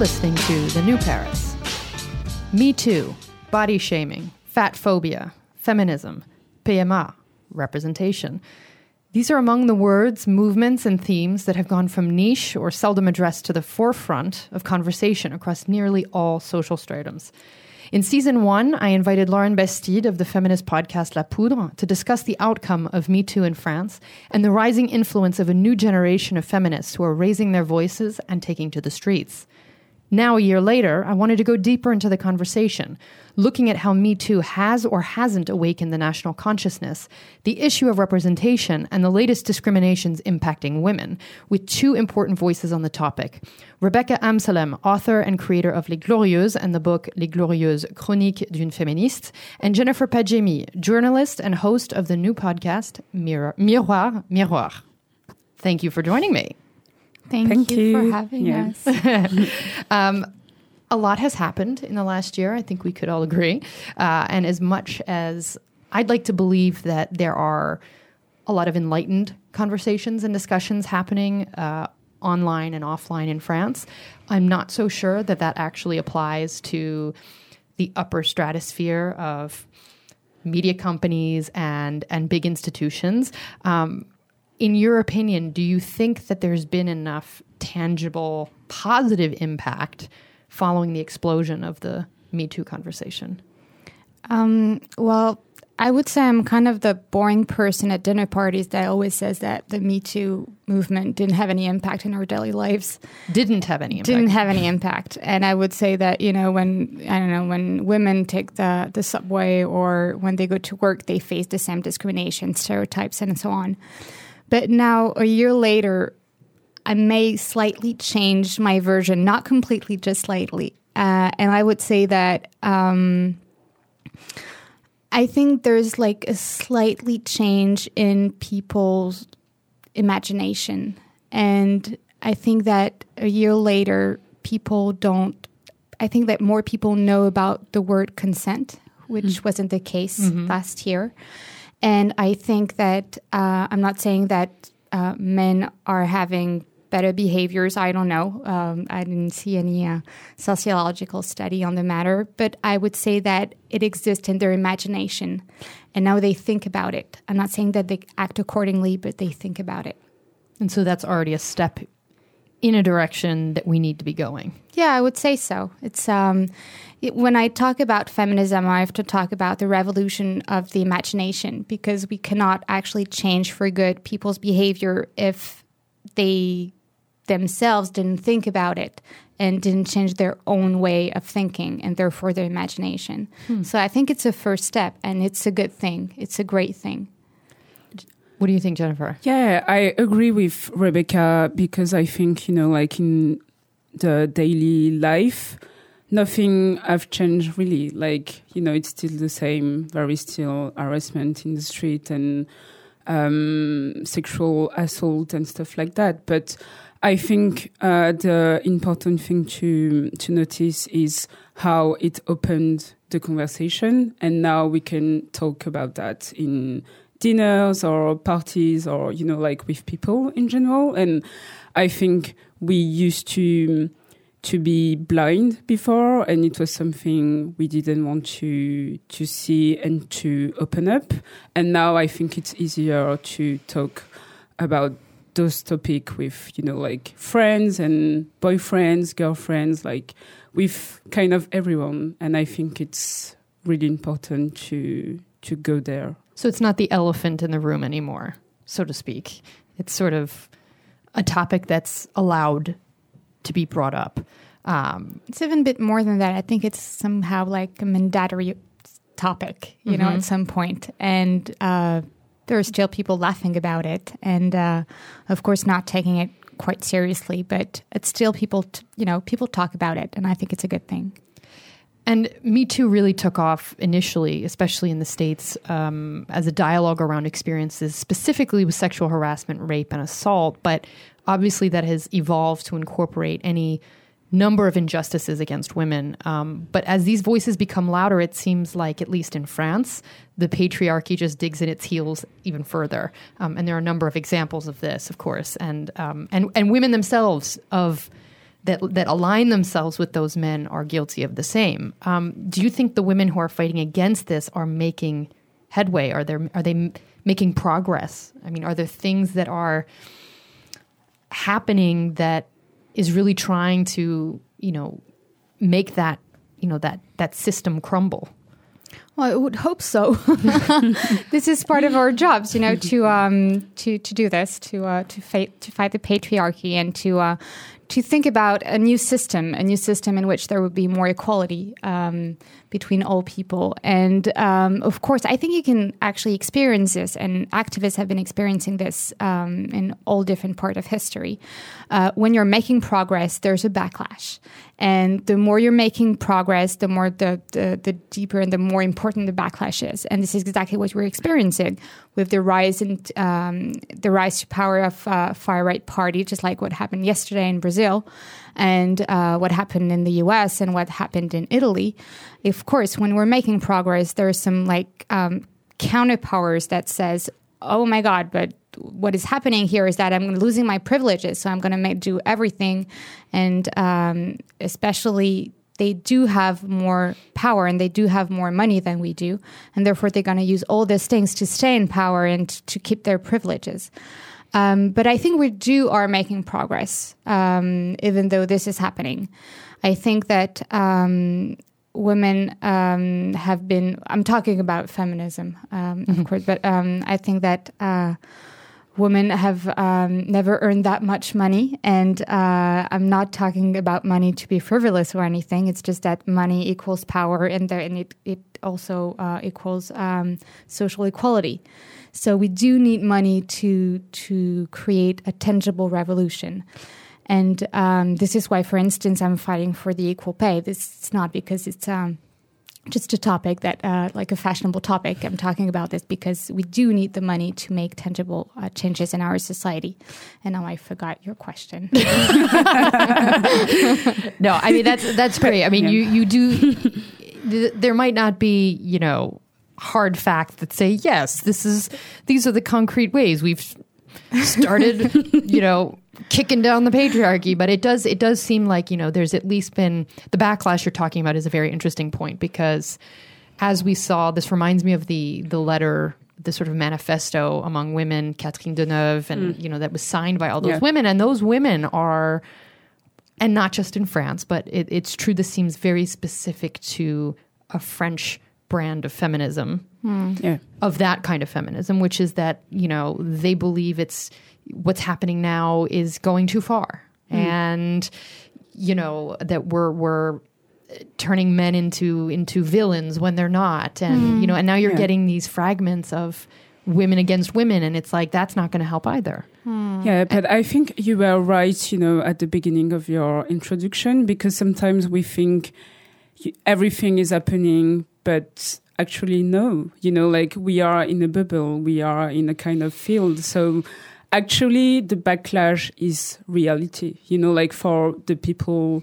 listening to The New Paris. Me Too, body shaming, fat phobia, feminism, PMA, representation. These are among the words, movements, and themes that have gone from niche or seldom addressed to the forefront of conversation across nearly all social stratums. In season one, I invited Lauren Bastide of the feminist podcast La Poudre to discuss the outcome of Me Too in France and the rising influence of a new generation of feminists who are raising their voices and taking to the streets. Now, a year later, I wanted to go deeper into the conversation, looking at how Me Too has or hasn't awakened the national consciousness, the issue of representation, and the latest discriminations impacting women, with two important voices on the topic. Rebecca Amsellem, author and creator of Les Glorieuses and the book Les Glorieuses Chroniques d'une féministe, and Jennifer Padjemi, journalist and host of the new podcast Miroir Miroir. Thank you for joining me. Thank, Thank you, you. for having Yeah. us. Um, a lot has happened in the last year. I think we could all agree. Uh, and as much as I'd like to believe that there are a lot of enlightened conversations and discussions happening uh, online and offline in France, I'm not so sure that that actually applies to the upper stratosphere of media companies and and big institutions. Um, in your opinion, do you think that there's been enough tangible positive impact following the explosion of the Me Too conversation? Um, well, I would say I'm kind of the boring person at dinner parties that always says that the Me Too movement didn't have any impact in our daily lives. Didn't have any impact. Didn't have any impact. And I would say that, you know, when, I don't know, when women take the, the subway or when they go to work, they face the same discrimination, stereotypes, and so on. But now, a year later, I may slightly change my version, not completely, just slightly. Uh, and I would say that um, I think there's like a slightly change in people's imagination. And I think that a year later, people don't, I think that more people know about the word consent, which wasn't the case last year. And I think that uh, I'm not saying that uh, men are having better behaviors. I don't know. Um, I didn't see any uh, sociological study on the matter, but I would say that it exists in their imagination, and now they think about it. I'm not saying that they act accordingly, but they think about it. And so that's already a step in a direction that we need to be going. Yeah, I would say so. It's um, it, when I talk about feminism, I have to talk about the revolution of the imagination because we cannot actually change for good people's behavior if they themselves didn't think about it and didn't change their own way of thinking and therefore their imagination. So I think it's a first step and it's a good thing. It's a great thing. What do you think, Jennifer? Yeah, I agree with Rebecca because I think, you know, like in the daily life, nothing have changed really. Like, you know, it's still the same, very still harassment in the street and um, sexual assault and stuff like that. But I think uh, the important thing to to notice is how it opened the conversation, and now we can talk about that in dinners or parties or you know like with people in general. And I think we used to to be blind before and it was something we didn't want to to see and to open up. And now i think it's easier to talk about those topic with you know like friends and boyfriends girlfriends like with kind of everyone. And i think it's really important to to go there So it's not the elephant in the room anymore, so to speak. It's sort of a topic that's allowed to be brought up. Um, It's even a bit more than that. I think it's somehow like a mandatory topic, you know, at some point. And uh, there are still people laughing about it. And uh, of course, not taking it quite seriously, but it's still people, t- you know, people talk about it. And I think it's a good thing. And Me Too really took off initially, especially in the States, um, as a dialogue around experiences, specifically with sexual harassment, rape, and assault. But obviously, that has evolved to incorporate any number of injustices against women. Um, but as these voices become louder, it seems like, at least in France, the patriarchy just digs in its heels even further. Um, and there are a number of examples of this, of course. And, um, and, and women themselves of that that align themselves with those men are guilty of the same. Um, do you think the women who are fighting against this are making headway? Are there are they making progress? I mean, are there things that are happening that is really trying to you know make that you know that that system crumble? Well, I would hope so. this is part of our jobs, you know, to um, to to do this, to uh, to fight to fight the patriarchy, and to uh, to think about a new system, a new system in which there would be more equality um, between all people. And um, of course, I think you can actually experience this, and activists have been experiencing this um, in all different part of history. Uh, when you're making progress, there's a backlash, and the more you're making progress, the more the, the, the deeper and the more important the backlash is. And this is exactly what we're experiencing with the rise in um, the rise to power of uh, far right party, just like what happened yesterday in Brazil, and uh, what happened in the U.S. and what happened in Italy. Of course, when we're making progress, there's some like um, counterpowers that says, "Oh my God!" But what is happening here is that I'm losing my privileges, so I'm going to do everything, and um, especially they do have more power and they do have more money than we do, and therefore they're going to use all these things to stay in power and to keep their privileges. Um, but I think we do are making progress, um, even though this is happening. I think that um, women um, have been. I'm talking about feminism, um, of course, but um, I think that. Uh, women have um, never earned that much money. And uh, I'm not talking about money to be frivolous or anything. It's just that money equals power, and, there, and it, it also uh, equals um, social equality. So we do need money to to create a tangible revolution. And um, this is why, for instance, I'm fighting for the equal pay. This is not because it's um, just a topic that, uh, like a fashionable topic. I'm talking about this because we do need the money to make tangible uh, changes in our society. And now I forgot your question. no, I mean that's that's great. I mean, yeah. you you do. th- there might not be, you know, hard facts that say yes. This is these are the concrete ways we've started, you know, kicking down the patriarchy. But it does it does seem like you know there's at least been the backlash you're talking about is a very interesting point because as we saw, this reminds me of the the letter. The sort of manifesto among women, Catherine Deneuve, and mm. you know that was signed by all those yeah. women, and those women are, and not just in France, but it, it's true. This seems very specific to a French brand of feminism, mm. yeah. of that kind of feminism, which is that, you know, they believe it's what's happening now is going too far. Mm. And, you know, that we're, we're, turning men into into villains when they're not and mm. you know and now you're yeah. getting these fragments of women against women and it's like that's not going to help either hmm. yeah but i think you were right you know at the beginning of your introduction because sometimes we think everything is happening but actually no. You know like we are in a bubble. We are in a kind of field. So actually the backlash is reality. You know like for the people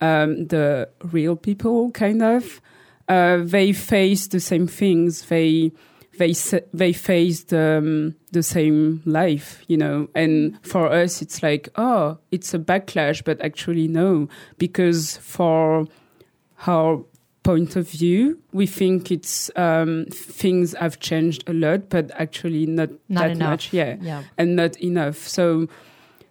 um, the real people kind of uh, they face the same things. They they they face the, um, the same life you know. And for us it's like oh it's a backlash but actually no. Because for how point of view. We think it's um, things have changed a lot, but actually not, not that enough. much. Yeah. yeah, and not enough. So,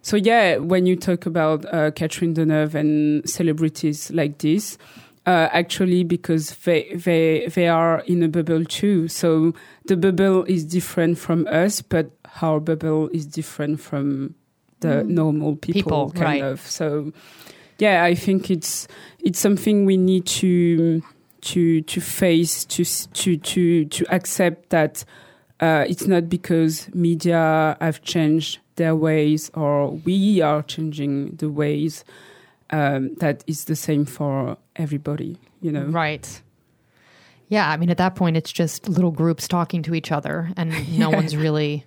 so yeah, when you talk about uh, Catherine Deneuve and celebrities like this, uh, actually because they they they are in a bubble too. So the bubble is different from us, but our bubble is different from the mm. normal people, people kind right. of. So yeah, I think it's it's something we need to to to face to to to to accept that uh, it's not because media have changed their ways or we are changing the ways um, it's the same for everybody. You know, right? Yeah, I mean, at that point, it's just little groups talking to each other, and no one's really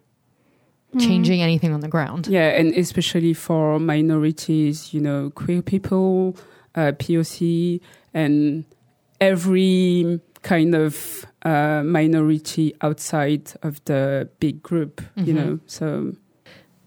changing mm. anything on the ground. Yeah, and especially for minorities, you know, queer people, uh, POC, and every kind of uh, minority outside of the big group, mm-hmm. you know. So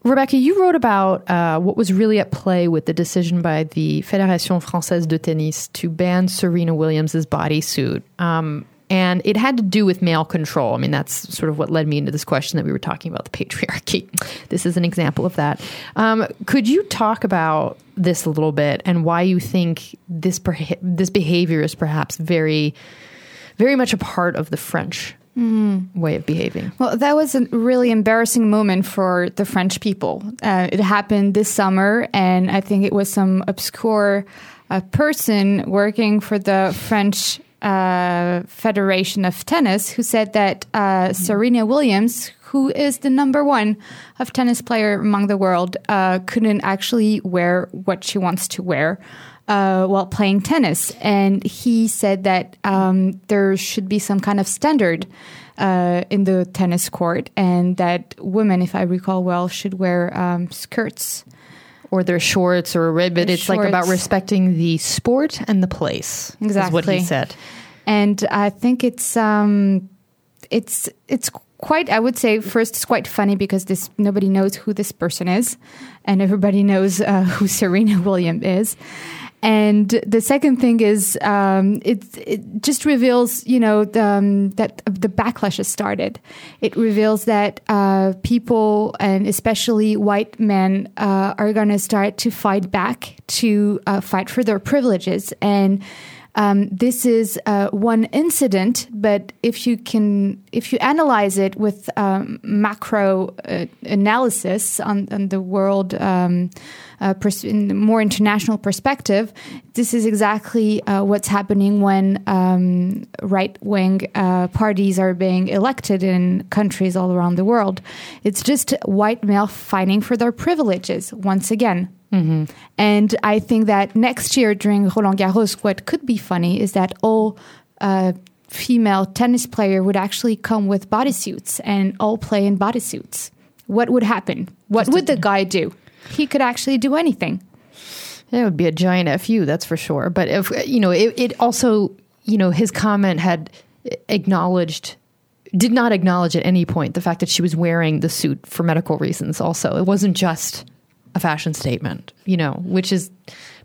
Rebecca, you wrote about uh, what was really at play with the decision by the Fédération Française de Tennis to ban Serena Williams' bodysuit. Um, and it had to do with male control. I mean, that's sort of what led me into this question that we were talking about the patriarchy. This is an example of that. Um, could you talk about this a little bit and why you think this this behavior is perhaps very, very much a part of the French Mm. way of behaving. Well, that was a really embarrassing moment for the French people. Uh, it happened this summer, and I think it was some obscure uh, person working for the French uh, Federation of Tennis who said that uh, Serena Williams, who is the number one of tennis player among the world, uh, couldn't actually wear what she wants to wear uh, while playing tennis. And he said that um, there should be some kind of standard uh, in the tennis court, and that women, if I recall well, should wear um, skirts. Or their shorts or a ribbon. It's shorts. like about respecting the sport and the place. Exactly. what he said. And I think it's um, it's it's quite i would say first it's quite funny because this nobody knows who this person is and everybody knows uh, who serena williams is and the second thing is, um, it, it just reveals, you know, the, um, that the backlash has started. It reveals that uh, people, and especially white men, uh, are going to start to fight back, to uh, fight for their privileges. And um, this is uh, one incident, but if you can, if you analyze it with um, macro uh, analysis on, on, the world, um, uh, pers- in more international perspective, this is exactly uh, what's happening when um, right wing uh, parties are being elected in countries all around the world. It's just white male fighting for their privileges once again. Mm-hmm. And I think that next year during Roland Garros, what could be funny is that all uh, female tennis player would actually come with bodysuits and all play in bodysuits. What would happen? What Just would the guy do? He could actually do anything. It would be a giant fu, that's for sure. But if you know, it, it also, you know, his comment had acknowledged did not acknowledge at any point the fact that she was wearing the suit for medical reasons also it wasn't just a fashion statement, you know, which is,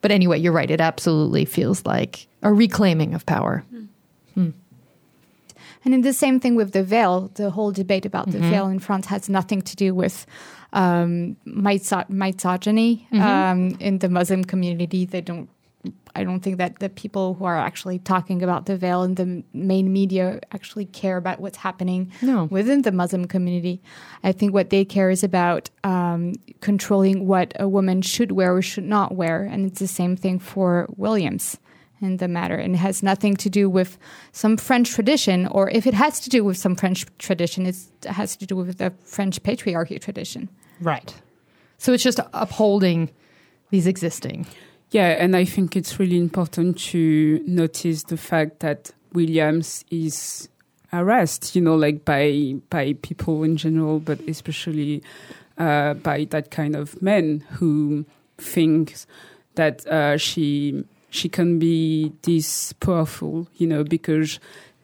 but anyway, you're right. It absolutely feels like a reclaiming of power. Mm. And in the same thing with the veil, the whole debate about mm-hmm. the veil in France has nothing to do with um, misogyny mm-hmm. um, in the Muslim community. They don't I don't think that the people who are actually talking about the veil in the main media actually care about what's happening no. within the Muslim community. I think what they care is about um, controlling what a woman should wear or should not wear. And it's the same thing for Williams in the matter. And it has nothing to do with some French tradition, or if it has to do with some French tradition, it has to do with the French patriarchy tradition. Right. So it's just upholding these existing. Yeah, and I think it's really important to notice the fact that Williams is harassed, you know, like by by people in general, but especially uh, by that kind of men who think that uh, she she can be this powerful, you know, because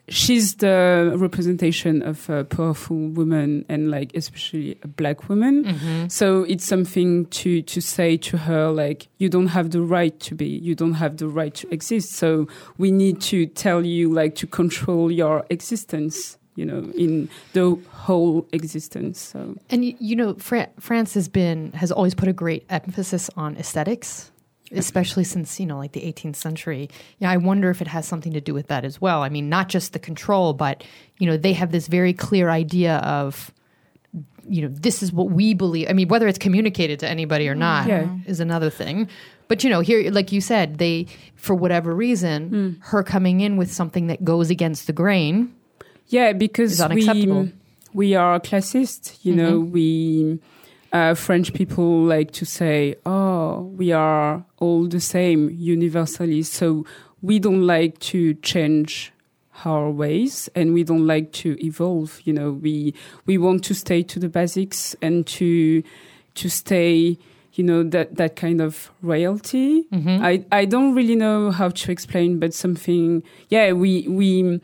she's the representation of a powerful woman and like especially a black woman. Mm-hmm. so it's something to to say to her like you don't have the right to be. You don't have the right to exist. So we need to tell you like to control your existence you know in the whole existence. So and you, you know Fra- france has been has always put a great emphasis on aesthetics especially since you know like the 18th century yeah i wonder if it has something to do with that as well i mean not just the control but you know they have this very clear idea of you know this is what we believe i mean whether it's communicated to anybody or not yeah. is another thing but you know here like you said they for whatever reason mm. her coming in with something that goes against the grain yeah because we we are classist you mm-hmm. know we uh, French people like to say, "Oh, we are all the same universally." So we don't like to change our ways, and we don't like to evolve. You know, we we want to stay to the basics and to to stay. You know that that kind of royalty. Mm-hmm. I I don't really know how to explain, but something. Yeah, we we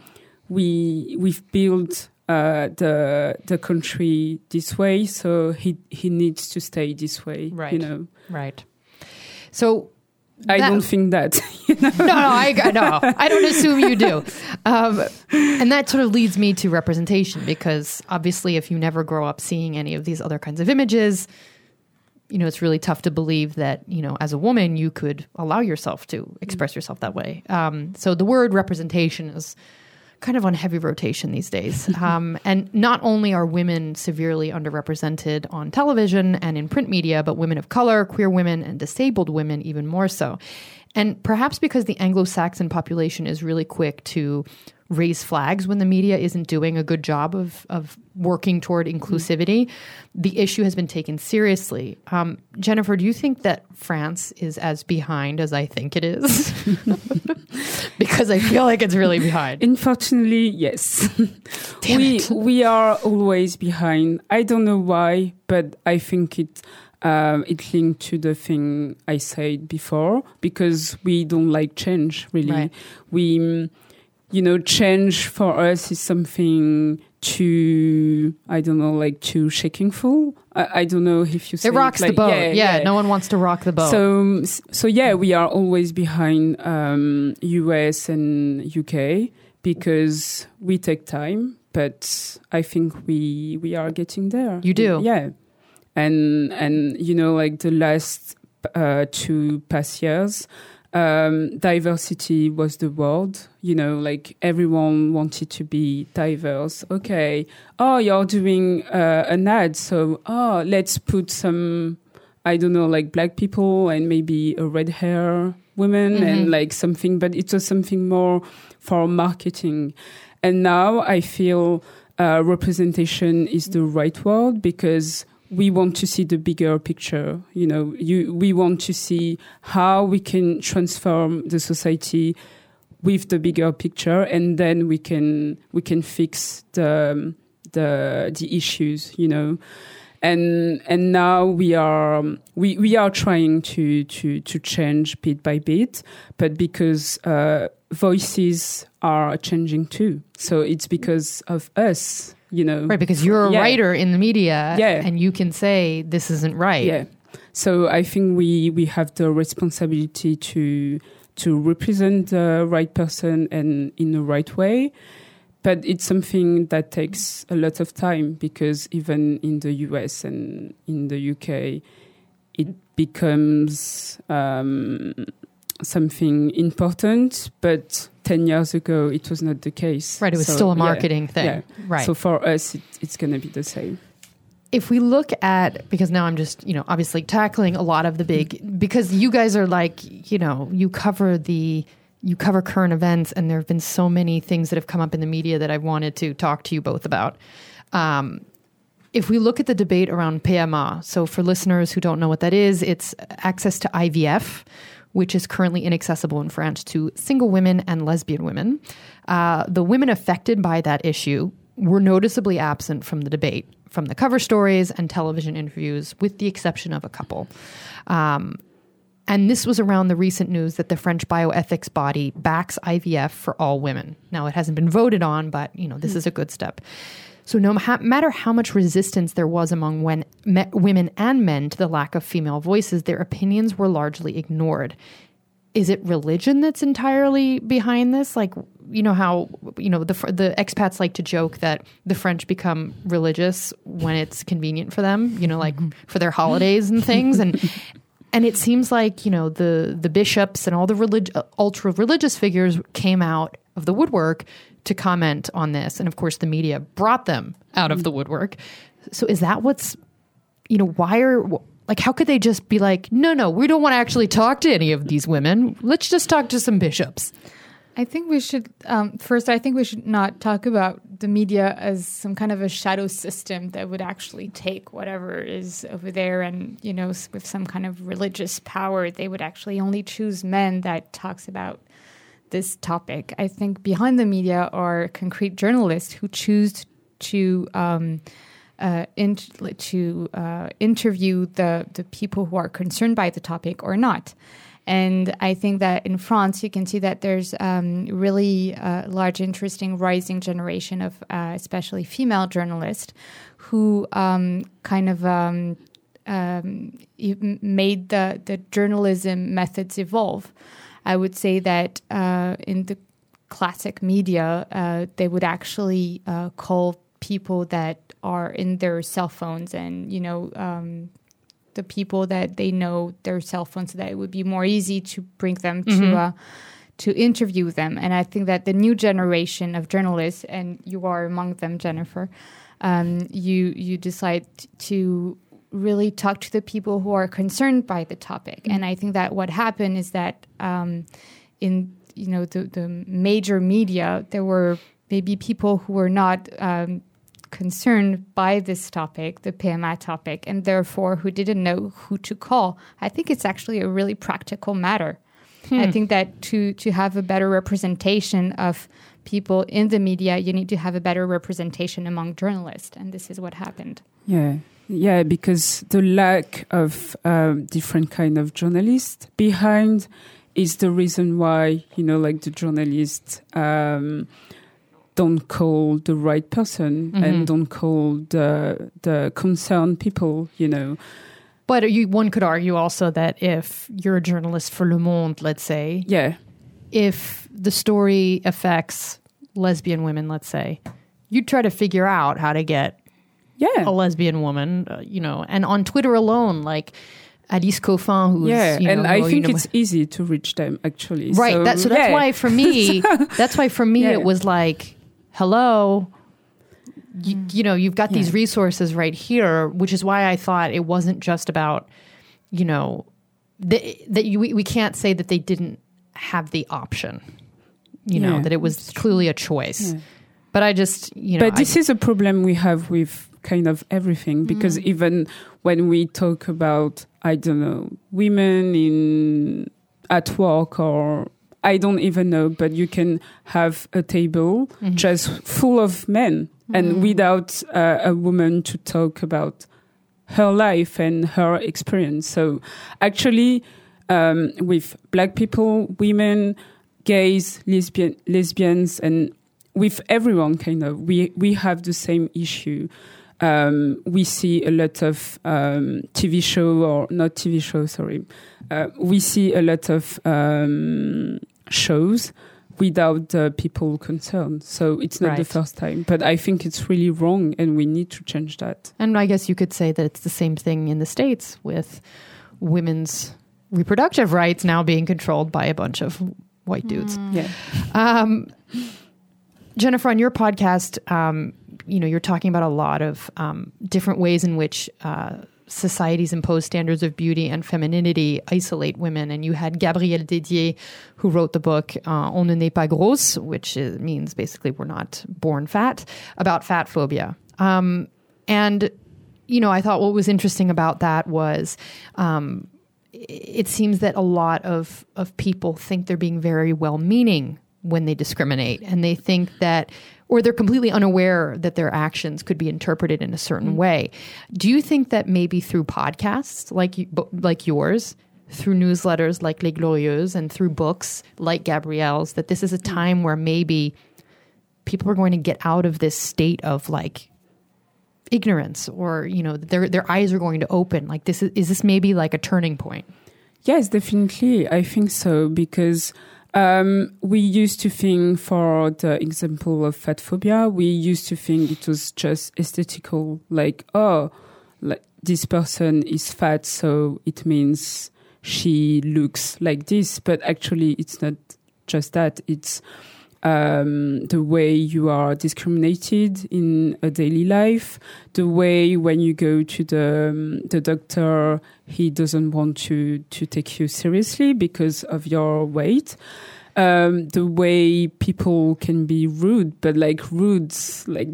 we we've built uh, the the country this way, so he he needs to stay this way. Right. You know, Right. So I That- don't think that. no, no, I no, I don't assume you do. Um, and that sort of leads me to representation because obviously, if you never grow up seeing any of these other kinds of images, you know it's really tough to believe that you know as a woman you could allow yourself to express yourself that way. Um, so the word representation is kind of on heavy rotation these days. Um, and not only are women severely underrepresented on television and in print media, but women of color, queer women, and disabled women even more so. And perhaps because the Anglo Saxon population is really quick to raise flags when the media isn't doing a good job of, of working toward inclusivity, the issue has been taken seriously. Um, Jennifer, do you think that France is as behind as I think it is? because I feel like it's really behind. Unfortunately, yes. We it. we are always behind. I don't know why, but I think it um, it linked to the thing I said before because we don't like change. Really, Right. we you know change for us is something too I don't know like too shakingful. I, I don't know if you say It rocks like, the boat. Yeah, Yeah, no one wants to rock the boat. so, so yeah, we are always behind um, US and UK because we take time, but I think we we are getting there. You do? yeah. And and you know, like the last uh, two past years, um, diversity was the word. You know, like everyone wanted to be diverse. Okay, oh, you're doing uh, an ad, so oh, let's put some I don't know, like black people and maybe a red hair woman Mhm. and like something, but it was something more for marketing. And now I feel uh, representation is the right word because we want to see the bigger picture. You know, you, we want to see how we can transform the society with the bigger picture, and then we can we can fix the the the issues. You know and and now we are we we are trying to to to change bit by bit but because uh, voices are changing too so it's because of us you know right, because you're a Yeah. writer in the media Yeah. and you can say this isn't right. yeah so i think we we have the responsibility to to represent the right person and in the right way but it's something that takes a lot of time because even in the US and in the UK, it becomes um, something important. But 10 years ago, it was not the case. Right, it was So, still a yeah, marketing thing. yeah. Right. So for us, it, it's going to be the same. if we look at because now I'm just you know obviously tackling a lot of the big because you guys are like you know you cover the you cover current events and there have been so many things that have come up in the media that I wanted to talk to you both about. Um, if we look at the debate around PMA, so for listeners who don't know what that is, it's access to IVF, which is currently inaccessible in France to single women and lesbian women. Uh, the women affected by that issue were noticeably absent from the debate, from the cover stories and television interviews, with the exception of a couple. Um, and this was around the recent news that the French bioethics body backs IVF for all women. Now, it hasn't been voted on, but you know this is a good step. So, no ma- matter how much resistance there was among when, me, women and men to the lack of female voices, their opinions were largely ignored. Is it religion that's entirely behind this? Like, you know how you know the the expats like to joke that the French become religious when it's convenient for them. You know, like mm-hmm. for their holidays and things, and and it seems like you know the the bishops and all the relig- ultra religious figures came out of the woodwork to comment on this. And of course the media brought them out of the woodwork. So is that what's you know why are like how could they just be like no no we don't want to actually talk to any of these women. Let's just talk to some bishops. I think we should um, first. I think we should not talk about the media as some kind of a shadow system that would actually take whatever is over there, and you know, with some kind of religious power, they would actually only choose men that talks about this topic. I think behind the media are concrete journalists who choose to um, uh, to uh, interview the the people who are concerned by the topic or not. And I think that in France, you can see that there's um, really a large, interesting rising generation of uh, especially female journalists who um, kind of um, um, made the, the journalism methods evolve. I would say that uh, in the classic media, uh, they would actually uh, call people that are in their cell phones and, you know, um, the people that they know their cell phones so that it would be more easy to bring them mm-hmm. to uh, to interview them. And I think that the new generation of journalists, and you are among them, Jennifer, um, you you decide to really talk to the people who are concerned by the topic. Mm-hmm. And I think that what happened is that um, in you know the, the major media, there were maybe people who were not um, concerned by this topic, the PMA topic, and therefore who didn't know who to call. I think it's actually a really practical matter. Hmm. I think that to to have a better representation of people in the media, you need to have a better representation among journalists, and this is what happened. Yeah, yeah, because the lack of um, different kind of journalists behind is the reason why you know, like the journalists um, don't call the right person mm-hmm. and don't call the the concerned people. You know. But you, one could argue also that if you're a journalist for Le Monde, let's say, yeah, if the story affects lesbian women, let's say, you'd try to figure out how to get yeah. a lesbian woman, uh, you know, and on Twitter alone, like Alice Coffin, who's yeah, you know, and I think you know, it's easy to reach them actually. Right. So, that, so that's yeah. why for me, that's why for me Yeah. it was like, hello. You, Mm. you know, you've got these resources right here, which is why I thought it wasn't just about, you know, that that you, we, we can't say that they didn't have the option, you know, that it was clearly a choice. But I just, you know, but this I, is a problem we have with kind of everything because Mm. even when we talk about I don't know women in at work or I don't even know, but you can have a table Mm-hmm. just full of men and without uh, a woman to talk about her life and her experience. So actually, um, with black people, women, gays, lesbian, lesbians, and with everyone, kind of, we we have the same issue. Um, we see a lot of um, TV show or not TV show, sorry. Uh, we see a lot of um, shows without the people concerned. So it's not the first time, but I think it's really wrong, and we need to change that. And I guess you could say that it's the same thing in the States with women's reproductive rights now being controlled by a bunch of white dudes. Yeah. Um, Jennifer, on your podcast, um, you know, you're talking about a lot of um, different ways in which uh, societies impose standards of beauty and femininity isolate women. And you had Gabrielle Deydier, who wrote the book uh, On ne naît pas grosse, which is, means basically we're not born fat, about fat phobia. Um, and, you know, I thought what was interesting about that was um, it seems that a lot of, of people think they're being very well meaning when they discriminate and they think that or they're completely unaware that their actions could be interpreted in a certain mm-hmm. way. Do you think that maybe through podcasts like you, like yours through newsletters like les glorieuses and through books like gabrielle's that this is a mm. time where maybe people are going to get out of this state of like ignorance or you know their their eyes are going to open? Like this is, is this maybe like a turning point? Yes, definitely. I think so because um, we used to think, for the example of fat phobia, we used to think it was just aesthetical, like oh, like this person is fat, so it means she looks like this. But actually, it's not just that. It's um, the way you are discriminated in a daily life, the way when you go to the um, the doctor, he doesn't want to to take you seriously because of your weight. Um, the way people can be rude, but like rude, like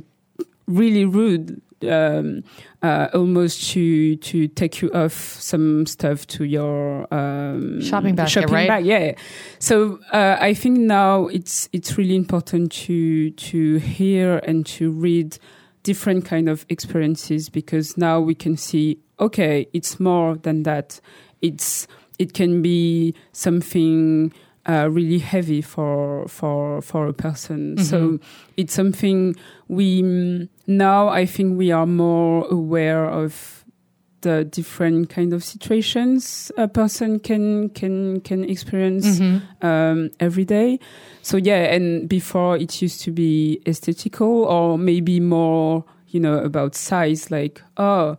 really rude, um, uh, almost to to take you off some stuff to your um, Shopping basket, shopping right? bag. Yeah. So uh, I think now it's it's really important to to hear and to read different kind of experiences because now we can see okay, it's more than that. It's it can be something uh, really heavy for for for a person. Mhm. So it's something we mm, now I think we are more aware of the different kind of situations a person can can can experience Mhm. um, every day. So yeah, and before it used to be aesthetical or maybe more, you know, about size. Like, oh,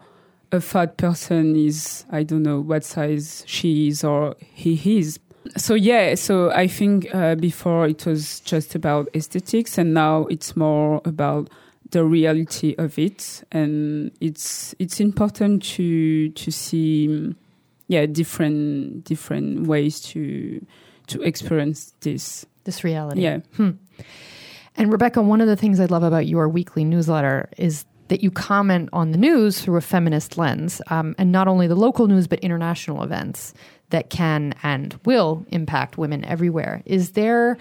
a fat person is I don't know what size she is or he is. So yeah, so I think uh, before it was just about aesthetics, and now it's more about the reality of it, and it's it's important to to see, yeah, different different ways to to experience this. This reality. Yeah. And Rebecca, one of the things I love about your weekly newsletter is that you comment on the news through a feminist lens, um, and not only the local news, but international events that can and will impact women everywhere. Is there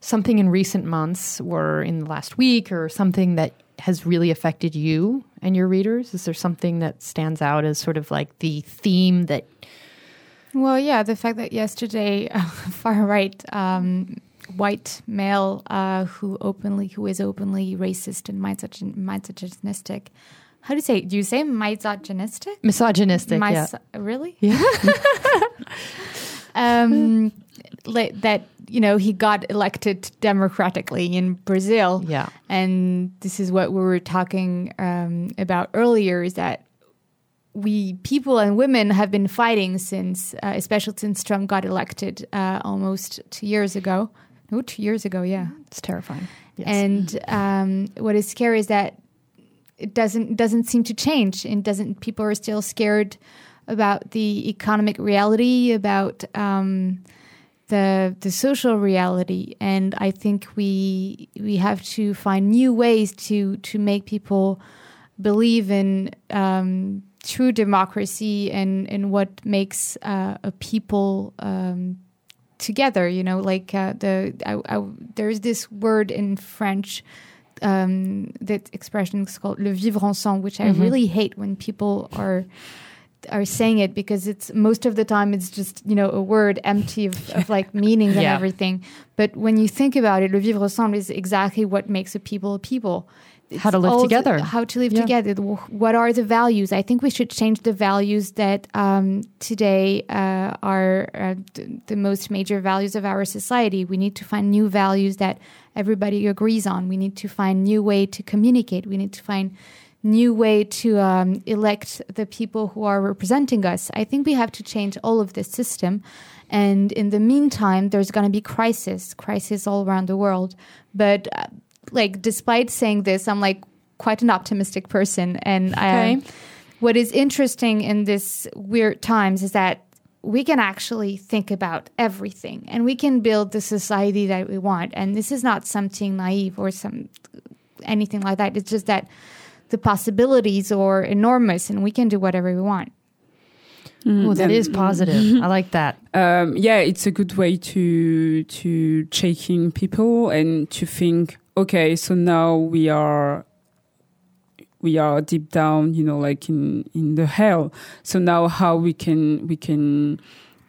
something in recent months or in the last week or something that has really affected you and your readers? Is there something that stands out as sort of like the theme that Well, yeah, the fact that yesterday, uh, far right um, white male uh, who openly, who is openly racist and misogyn- misogynistic. How do you say? Do you say misogynistic? misogynistic? yeah. Really? Yeah. um, that you know he got elected democratically in Brazil, yeah. and this is what we were talking um, about earlier: is that we people and women have been fighting since, uh, especially since Trump got elected uh, almost two years ago. No, two years ago, yeah. It's terrifying. Yes. And um, what is scary is that it doesn't doesn't seem to change. And doesn't people are still scared about the economic reality, about um, the the social reality. And I think we we have to find new ways to to make people believe in um, true democracy and and what makes uh, a people. Um, together you know like uh, the I, I, there's this word in french um, that expression is called le vivre ensemble which i Mhm. really hate when people are are saying it because it's most of the time it's just you know a word empty of, of like meanings and everything. But when you think about it le vivre ensemble is exactly what makes a people a people How to live together. how to live Yeah. together. What are the values? I think we should change the values that um, today uh, are uh, th- the most major values of our society. We need to find new values that everybody agrees on. We need to find new way to communicate. We need to find new way to um, elect the people who are representing us. I think we have to change all of this system. And in the meantime there's going to be crisis crisis all around the world. But uh, like despite saying this i'm like quite an optimistic person and Okay. I, what is interesting in this weird times is that we can actually think about everything and we can build the society that we want and this is not something naive or some anything like that it's just that the possibilities are enormous and we can do whatever we want Oh, that And- is positive. I like that. um, yeah, it's a good way to to check in people and to think, okay, so now we are we are deep down, you know, like in in the hell. So now how we can we can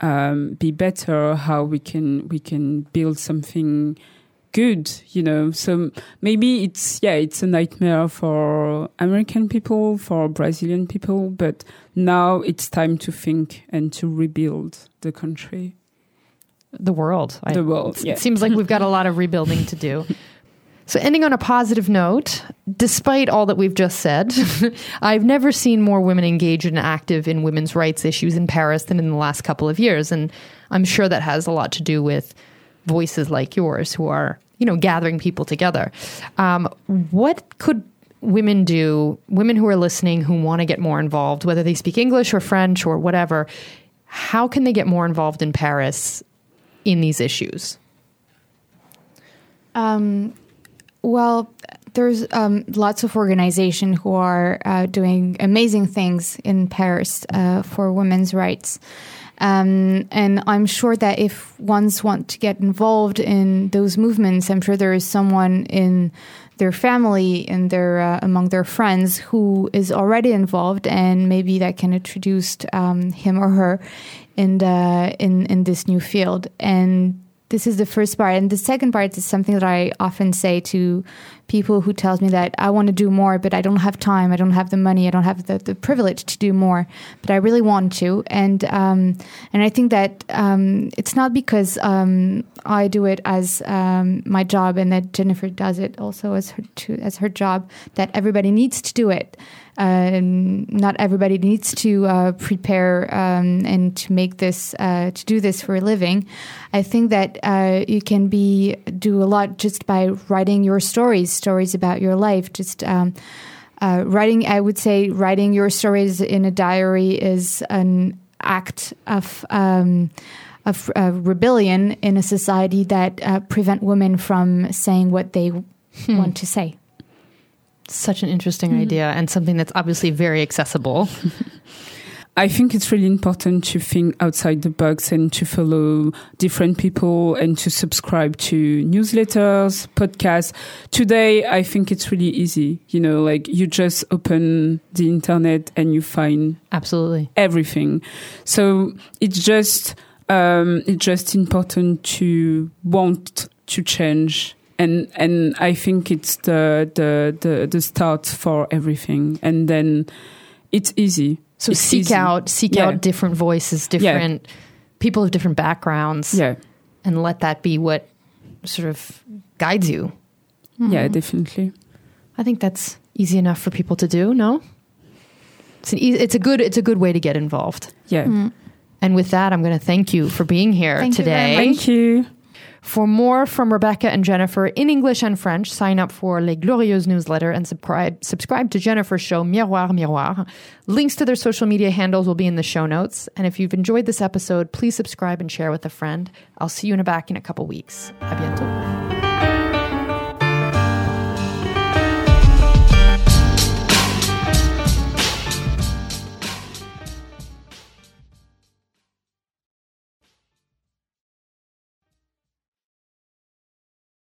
um, be better, how we can we can build something good, you know. So maybe it's yeah, it's a nightmare for American people, for Brazilian people, but now it's time to think and to rebuild the country, The world. I- the world. It Yeah. seems like we've got a lot of rebuilding to do. So, ending on a positive note, despite all that we've just said, I've never seen more women engaged and active in women's rights issues in Paris than in the last couple of years. And I'm sure that has a lot to do with voices like yours who are, you know, gathering people together. Um, what could women do, women who are listening who want to get more involved, whether they speak English or French or whatever, how can they get more involved in Paris in these issues? Um, well, there's um, lots of organizations who are uh, doing amazing things in Paris uh, for women's rights. Um, and I'm sure that if ones want to get involved in those movements, I'm sure there is someone in their family in their uh, among their friends who is already involved, and maybe that can introduce um, him or her in the, in in this new field. And this is the first part, and the second part is something that I often say to people who tells me that I want to do more, but I don't have time, I don't have the money, I don't have the, the privilege to do more, but I really want to. And um, and I think that um, it's not because um, I do it as um, my job and that Jennifer does it also as her to, as her job that everybody needs to do it. Uh, not everybody needs to uh, prepare um, and to make this uh, to do this for a living. I think that uh, you can be do a lot just by writing your stories, stories about your life. Just um, uh, writing, I would say, writing your stories in a diary is an act of. Um, of uh, rebellion in a society that prevent women from saying what they hmm. want to say. Such an interesting mm-hmm. idea and something that's obviously very accessible. I think it's really important to think outside the box and to follow different people and to subscribe to newsletters, podcasts. Today, I think it's really easy. You know, like you just open the internet and you find absolutely everything. So it's just, um, it's just important to want to change and and I think it's the the the, the start for everything, and then it's easy. So it's seek easy. out seek yeah. out different voices, different yeah. people of different backgrounds, yeah, and let that be what sort of guides you. Mm-hmm. Yeah, definitely. I think that's easy enough for people to do. No, it's an e- it's a good it's a good way to get involved. Yeah. Mm-hmm. And with that, I'm going to thank you for being here thank today. You thank you. For more from Rebecca and Jennifer in English and French, sign up for Les Glorieuses newsletter and subscribe, subscribe to Jennifer's show, Miroir Miroir. Links to their social media handles will be in the show notes. And if you've enjoyed this episode, please subscribe and share with a friend. I'll see you in a back in a couple weeks. À bientôt.